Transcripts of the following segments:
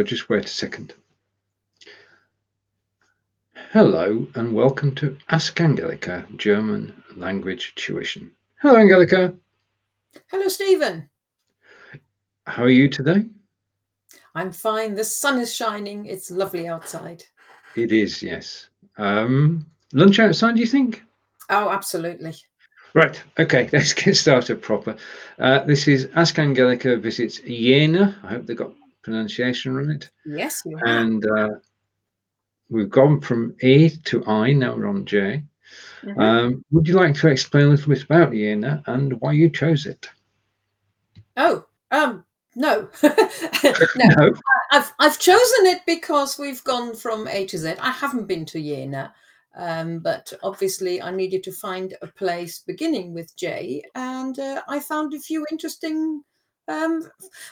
So just wait a second. Hello and welcome to Ask Angelica German language tuition. Hello, Angelica. Hello, Stephen. How are you today? I'm fine. The sun is shining. It's lovely outside. It is, yes. Um, lunch outside, do you think? Oh, absolutely. Right. Okay. Let's get started proper. Uh, this is Ask Angelica visits Jena. I hope they got pronunciation right. Yes, you have. And uh, we've gone from A to I. Now we're on J. Mhm. Um, would you like to explain a little bit about Jena and why you chose it? oh, um, no. no. No. I've I've chosen it because we've gone from A to Z. I haven't been to Jena, um, but obviously I needed to find a place beginning with J, and uh, I found a few interesting. Um,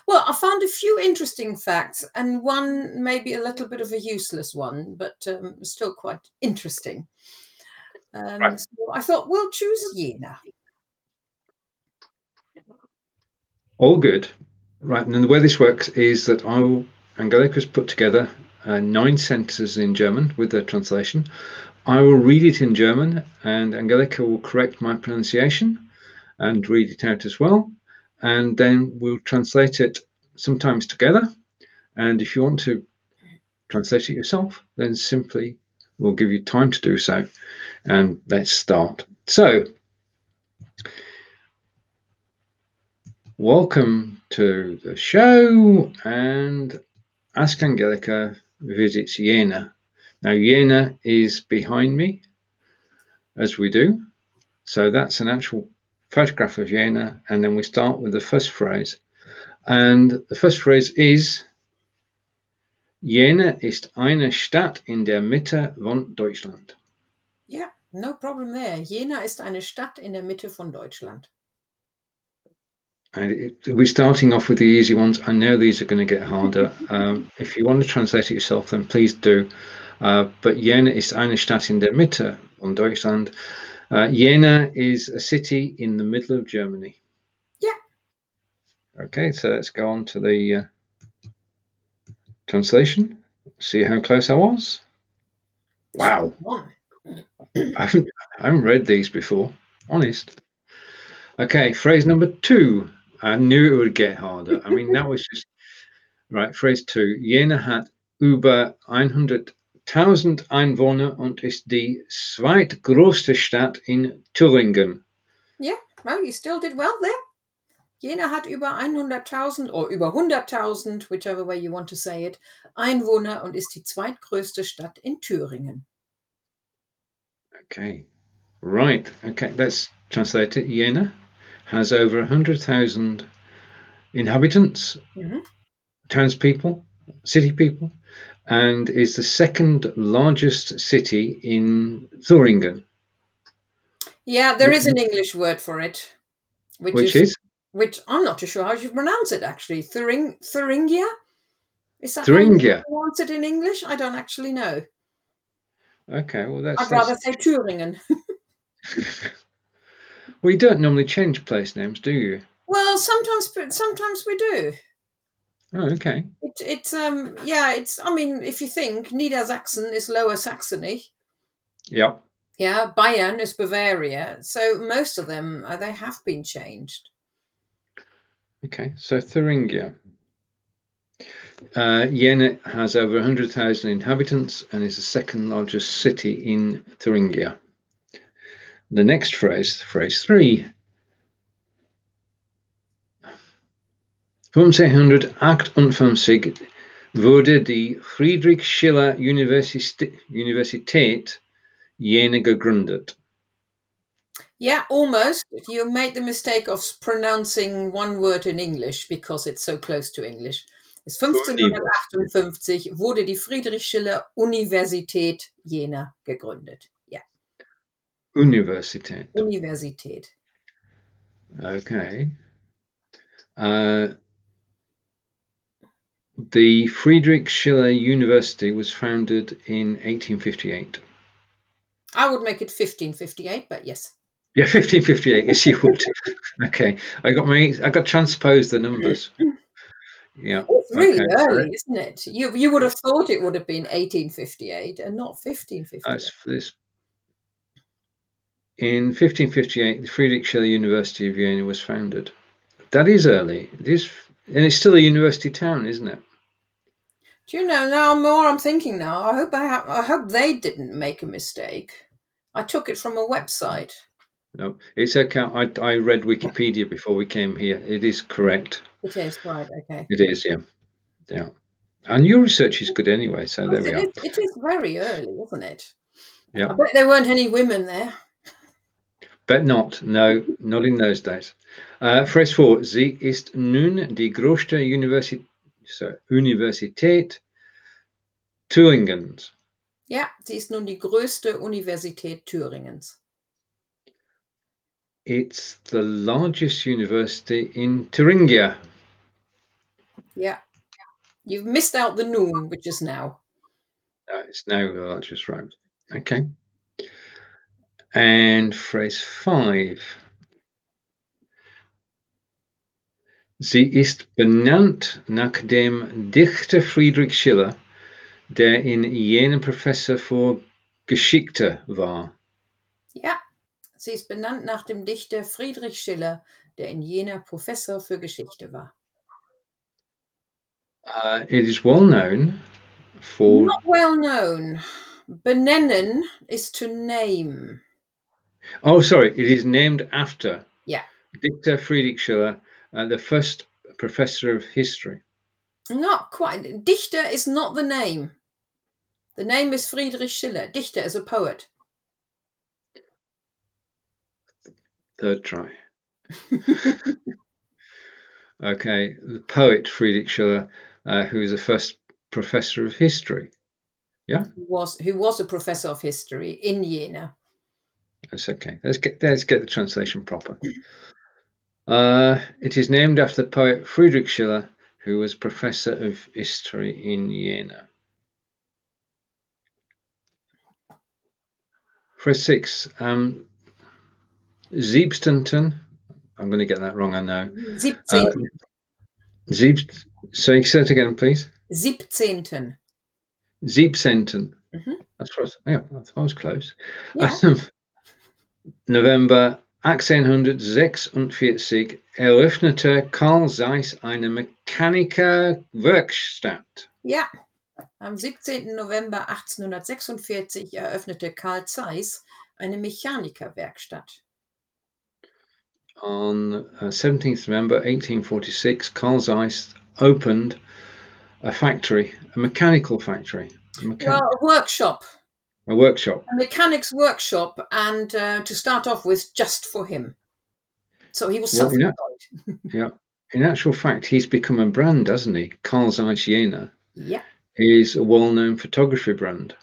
well, I found a few interesting facts, and one maybe a little bit of a useless one, but um, still quite interesting. Um, Right. So I thought we'll choose Jena. All good. Right. And then the way this works is that I will, Angelica's put together uh, nine sentences in German with their translation. I will read it in German and Angelica will correct my pronunciation and read it out as well. And then we'll translate it sometimes together. And if you want to translate it yourself, then simply we'll give you time to do so. And let's start. So, welcome to the show and Ask Angelica visits Jena. Now, Jena is behind me, as we do. So that's an actual photograph of Jena. And then we start with the first phrase. And the first phrase is Jena ist eine Stadt in der Mitte von Deutschland. Ja, no problem there. Jena ist eine Stadt in der Mitte von Deutschland. And it, we're starting off with the easy ones. I know these are going to get harder. Um, if you want to translate it yourself, then please do. Uh, but Jena ist eine Stadt in der Mitte von Deutschland. Uh, Jena is a city in the middle of Germany. Yeah. Okay, so let's go on to the uh, translation. See how close I was. Wow. I haven't, I haven't read these before, honest. Okay, phrase number two. I knew it would get harder. I mean, that was just right. Phrase two. Jena hat über 100.000 Einwohner und ist die zweitgrößte Stadt in Thüringen. Well, you still did well there. Jena hat über 100.000 oder über 100.000, whichever way you want to say it, Einwohner und ist die zweitgrößte Stadt in Thüringen. Okay, right. Okay, let's translate it. Jena has over 100,000 inhabitants, Mhm. townspeople, city people, and is the second largest city in Thüringen, Yeah, there is an English word for it, which, which is, is which I'm not too sure how you pronounce it actually. Thuring, Thuringia? Is that how you Thuringia. pronounce it in English? I don't actually know. Okay, well, that's, I'd rather that's say Thüringen. well, you don't normally change place names, do you? well, sometimes sometimes we do. Oh, okay. It, it's um yeah, it's I mean, if you think Niedersachsen is Lower Saxony, Yeah. yeah, Bayern is Bavaria, so most of them uh, they have been changed. Okay, so Thuringia. Uh, Jena has over 100,000 inhabitants and is the second largest city in Thuringia. The next phrase, phrase three. 1958 wurde die Friedrich Schiller Universität, Jena gegründet. Yeah, almost. You made the mistake of pronouncing one word in English because it's so close to English. Es 1558 wurde die Friedrich Schiller Universität Jena gegründet. Ja, Universität. Universität. Okay. Uh, the Friedrich Schiller University was founded in 1858. I would make it 1558, but yes. Yeah, 1558. Yes, you would. okay, I got my I got transposed the numbers. Yeah. It's really Okay, early, isn't it? You you would have thought it would have been 1858 and not 1558. That's this. In 1558, the Friedrich Schiller University of Jena was founded. That is early. It is, and it's still a university town, isn't it? Do you know now more I'm thinking now? I hope I have, I hope they didn't make a mistake. I took it from a website. No, it's okay. I, I read Wikipedia before we came here. It is correct. It is right. Okay. It is, yeah, yeah. And your research is good anyway. So there we it, are. is, it is very early, isn't it? Yeah. I bet there weren't any women there. Bet not. No, not in those days. Uh, Phrase four. Sie ist nun die größte Universität, so, Universität Thüringens. Ja, sie ist nun die größte Universität Thüringens. It's the largest university in Thuringia. Yeah. You've missed out the noon, which is now. No, it's now the largest road. Okay. And phrase five. Sie ist benannt nach dem Dichter Friedrich Schiller, der in Jena Professor für Geschichte war. Ja, sie ist benannt nach dem Dichter Friedrich Schiller, der in Jena Professor für Geschichte war. Uh, it is well known for Not well known. Benennen is to name. Oh, sorry. It is named after Yeah. Dichter Friedrich Schiller, uh, the first professor of history. Not quite. Dichter is not the name. The name is Friedrich Schiller. Dichter is a poet. Third try. Okay, the poet Friedrich Schiller, uh, who is the first professor of history. Yeah, who was who was a professor of history in Jena. That's okay. Let's get let's get the translation proper. Uh, it is named after the poet Friedrich Schiller, who was professor of history in Jena. Phrase six. Um, Siebstenten. I'm going to get that wrong. I know. Uh, 17. Sieb. So you say it again, please. 17. Siebcenten. Mhm. That's what. Yeah, that was close. Ja. November 1846 eröffnete Karl Zeiss eine Mechanikerwerkstatt. Ja, am 17. November 1846 eröffnete Karl Zeiss eine Mechanikerwerkstatt. On uh, 17th November 1846, Carl Zeiss opened a factory, a mechanical factory, a, mechan- Well, a workshop, a workshop. a mechanic's workshop, and uh, to start off with, just for him. So he was Well, self-employed. Yeah. In actual fact, he's become a brand, hasn't he? Carl Zeiss Jena Yeah, is a well-known photography brand.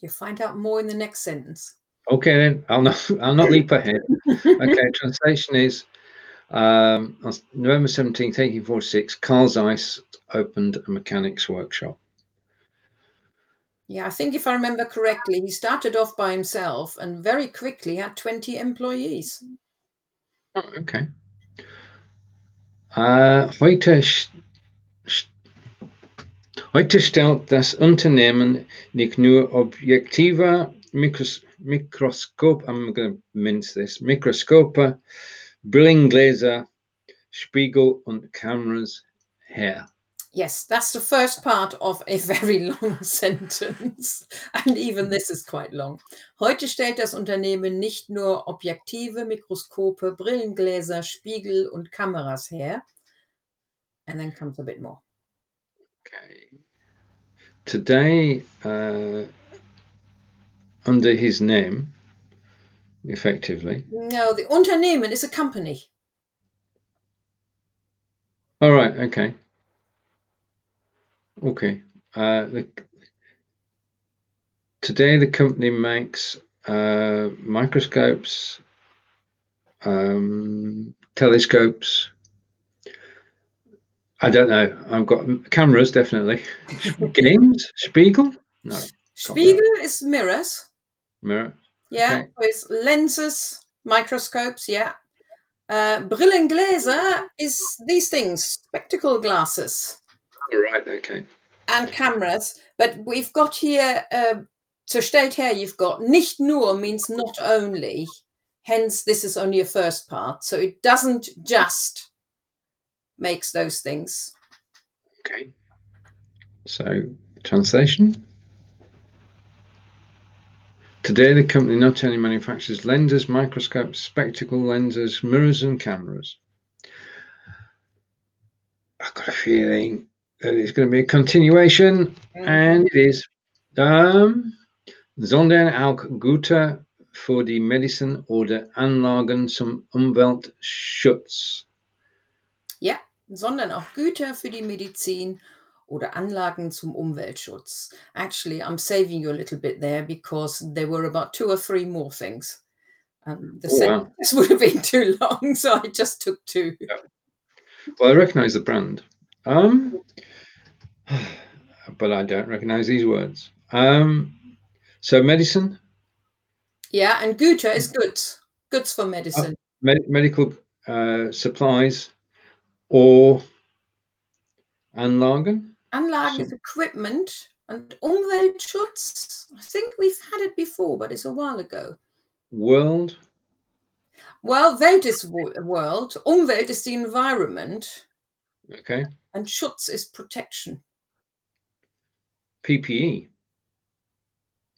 You'll find out more in the next sentence. Okay, then I'll not I'll not leap ahead. Okay, translation is um, on November 17th, 1846, Carl Zeiss opened a mechanics workshop. Yeah, I think if I remember correctly, he started off by himself and very quickly had 20 employees. Oh, okay. Äh, heute, heute stellt das Unternehmen nicht nur objektive Mikros Mikroskop, I'm going to mince this, Mikroskope, Brillengläser, Spiegel und Cameras her. Yes, that's the first part of a very long sentence. And even this is quite long. Heute stellt das Unternehmen nicht nur Objektive, Mikroskope, Brillengläser, Spiegel und Kameras her. And then comes a bit more. Okay. Today, uh, under his name, effectively. No, the Unternehmen is a company. All right. Okay. Okay. Uh, the, today, the company makes uh, microscopes, um, telescopes. I don't know. I've got cameras, definitely. Games, Spiegel, no, Spiegel is mirrors. mirror. Yeah, Okay. with lenses, microscopes. Yeah. Uh, Brillengläser is these things, spectacle glasses Right. Okay. and cameras. But we've got here, uh, so steht her, you've got nicht nur means not only. Hence, this is only a first part. So it doesn't just makes those things. Okay. So translation. Today, the company not only manufactures lenses, microscopes, spectacle lenses, mirrors, and cameras. I've got a feeling it's going to be a continuation, and it is. Um, sondern auch Güter für die Medizin oder Anlagen zum Umweltschutz. Yeah, sondern auch Güter für die Medizin oder Anlagen zum Umweltschutz. Actually, I'm saving you a little bit there because there were about two or three more things. Um, the Oh, wow. sentence would have been too long, so I just took two. Well, I recognize the brand. Um, but I don't recognize these words. Um, so medicine, Yeah, and Güter is goods, goods for medicine. med- medical uh, supplies, or Anlagen. Anlagen is equipment and Umweltschutz. I think we've had it before, but it's a while ago. World. Well, Welt is world, Umwelt is the environment, Okay. and Schutz is protection. PPE.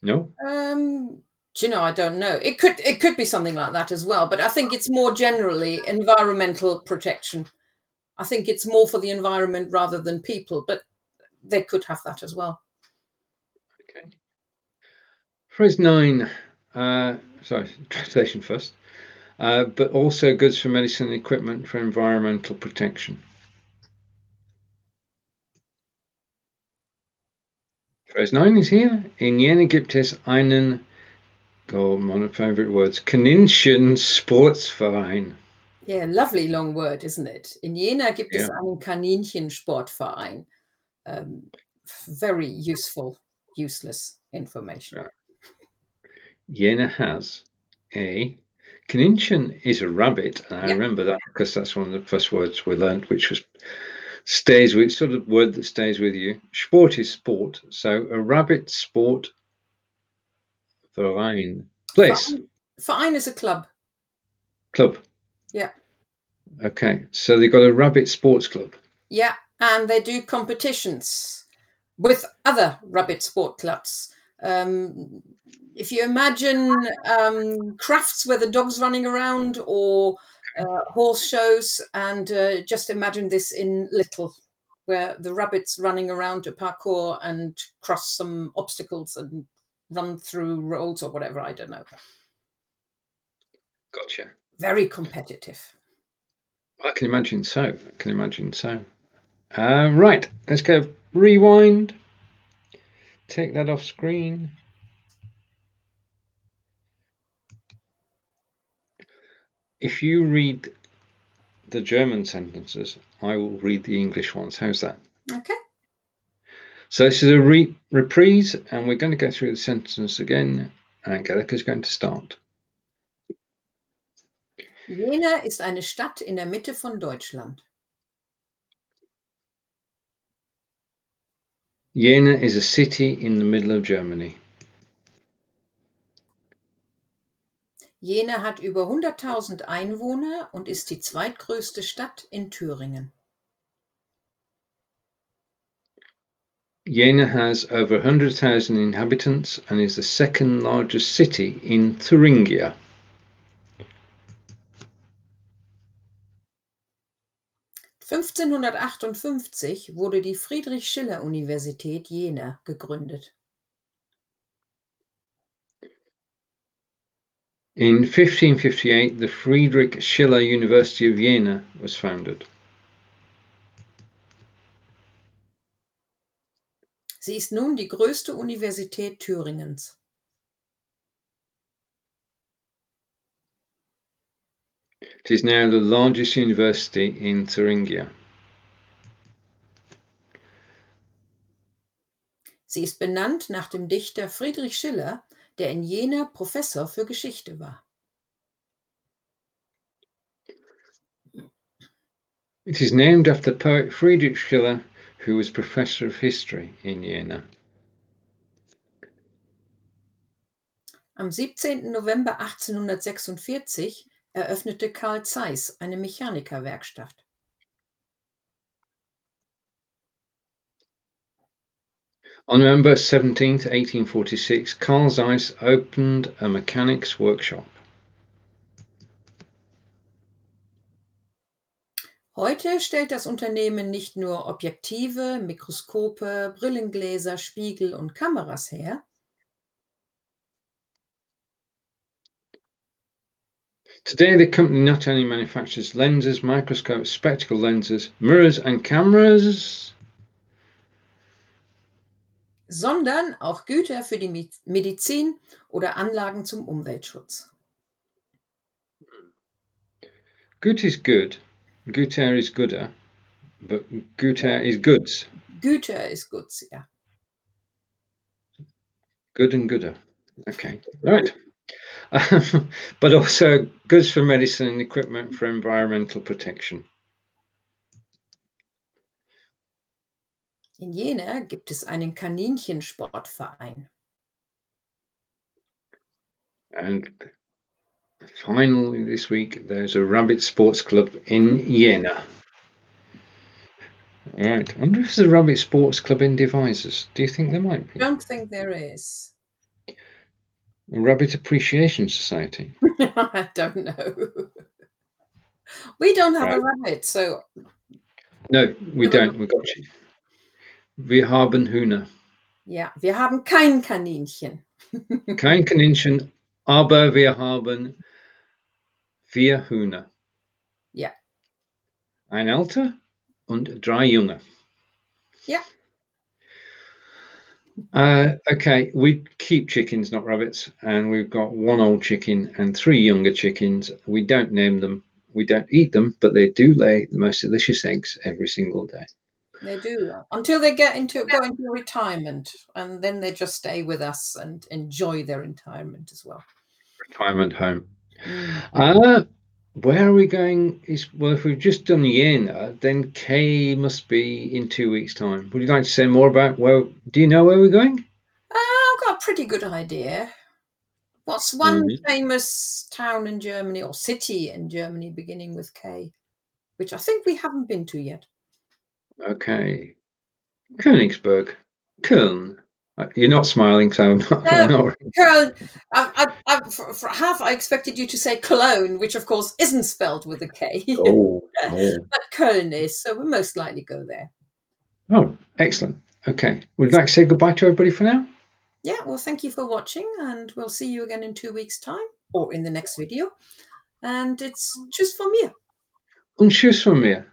No. Um, do you know, I don't know. It could it could be something like that as well, but I think it's more generally environmental protection. I think it's more for the environment rather than people, but they could have that as well. Okay. Phrase nine. Uh, sorry, translation first. Uh, but also goods for medicine and equipment for environmental protection. Phrase nine is here. In Jena gibt es einen, oh, one of my favorite words, Kaninchen Sportsverein. Yeah, lovely long word, isn't it? In Jena gibt es Ja. einen Kaninchensportverein. Um, very useful, useless information. Ja. Jena has a Kaninchen is a rabbit, and I Yeah. remember that because that's one of the first words we learned, which was stays with sort of word that stays with you. Sport is sport, so a rabbit sport verein place Verein, is a club. club. Yeah. Okay, so they've got a rabbit sports club. Yeah, and they do competitions with other rabbit sport clubs. Um, if you imagine um, crafts where the dog's running around or horse shows, and uh, just imagine this in Little, where the rabbit's running around a parkour and cross some obstacles and run through roads or whatever. I don't know. Gotcha. Very competitive. I can imagine so. I can imagine so. Uh, right, let's go rewind. Take that off screen. If you read the German sentences, I will read the English ones. How's that? Okay. So this is a re- reprise, and we're going to go through the sentence again. Angelika's going to start. Jena ist eine Stadt in der Mitte von Deutschland. Jena is a city in the middle of Germany. Jena hat über 100.000 Einwohner und ist die zweitgrößte Stadt in Thüringen. Jena has over 100,000 inhabitants and is the second largest city in Thuringia. (1558) wurde die Friedrich-Schiller-Universität Jena gegründet. In 1558, the Friedrich Schiller University of Jena was founded. Sie ist nun die größte Universität Thüringens. It is now the largest university in Thuringia. Sie ist benannt nach dem Dichter Friedrich Schiller, der in Jena Professor für Geschichte war. It is named after poet Friedrich Schiller, who was professor of history in Jena. Am 17. November 1846 eröffnete Carl Zeiss eine Mechanikerwerkstatt. On November 17th, 1846, Carl Zeiss opened a mechanics workshop. Heute stellt das Unternehmen nicht nur Objektive, Mikroskope, Brillengläser, Spiegel und Kameras her. Today, the company not only manufactures lenses, microscopes, spectacle lenses, mirrors, and cameras, sondern auch Güter für die Medizin oder Anlagen zum Umweltschutz. Good is good. Güter is gooder. But Güter is goods. Güter is goods, yeah. Good and gooder. Okay. Right. Um, but also goods for medicine and equipment for environmental protection. In Jena gibt es einen Kaninchensportverein. And finally, this week, there's a rabbit sports club in Jena. Right. I wonder if there's a rabbit sports club in Devizes. Do you think there might be? I don't think there is. A rabbit appreciation society. I don't know. we don't have a rabbit, so No, we don't. We've got you. Wir haben Hühner. ja, wir haben kein Kaninchen. Kein Kaninchen, aber wir haben vier Hühner. Ja. Ein Alter und drei Junge. Ja. Uh, okay, we keep chickens, not rabbits, and we've got one old chicken and three younger chickens. We don't name them, we don't eat them, but they do lay the most delicious eggs every single day. They do until they get into go into retirement, and then they just stay with us and enjoy their retirement as well. Retirement home. Mm. Uh, where are we going? Is well, if we've just done Jena, then K must be in two weeks' time. Would you like to say more about Well, Do you know where we're going? Uh, I've got a pretty good idea. What's one Mhm. famous town in Germany or city in Germany beginning with K, which I think we haven't been to yet? Okay, Königsberg, Köln. Uh, You're not smiling, so I'm not. I'm not- Cologne. I, I, I, for, for half, I expected you to say Cologne, which of course isn't spelled with a K, oh, oh, but Köln is. So we'll most likely go there. oh, excellent. Okay, would you like to say goodbye to everybody for now? Yeah. Well, thank you for watching, and we'll see you again in two weeks' time or in the next video. And it's just from me. Und tschüss von mir.